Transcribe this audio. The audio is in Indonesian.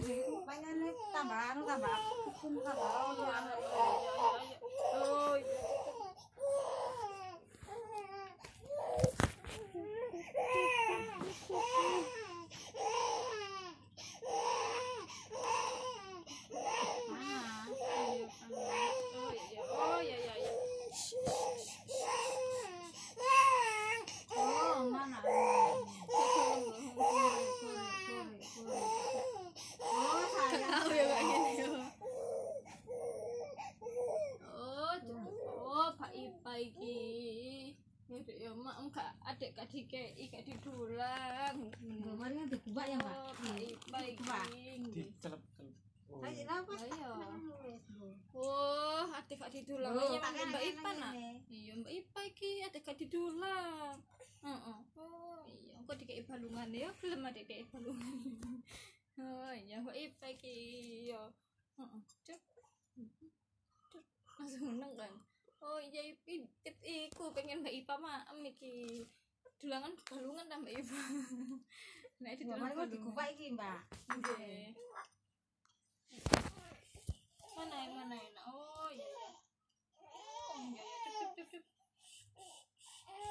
pengen nih tambah anu tambah hukum tambah anu anu. Oh, Mana? oh iya, oh iya, iya, iya. Oh, mana? Oh, sayang. Tahu ya Pak ini. Oh, cukup. oh Pak Ipa iki. Ya Dek, ya mak enggak adik gak dikei gak didulang. Kemarin kan digubak ya? Oh, Pak Ipa Digubak. iki. dicelep celep oh Ayo, apa? Ayo. Wah, adik gak didulang Oh, tak Mbak Ipa nak. Iya, Mbak Ipa iki adik gak didulang. Heeh. Oh, iya, engko dikei balungan ya, gelem adik dikei balungan. Oh, iya, Mbak Ipa iki ya. Heeh. Cuk. Cuk. Langsung meneng kan. Oh, iya tip iku pengen Mbak Ipa mah iki. Dulangan balungan ta Mbak Ipa. Nek Kemarin didulang kan balungan. digubak iki, Mbak. Nggih.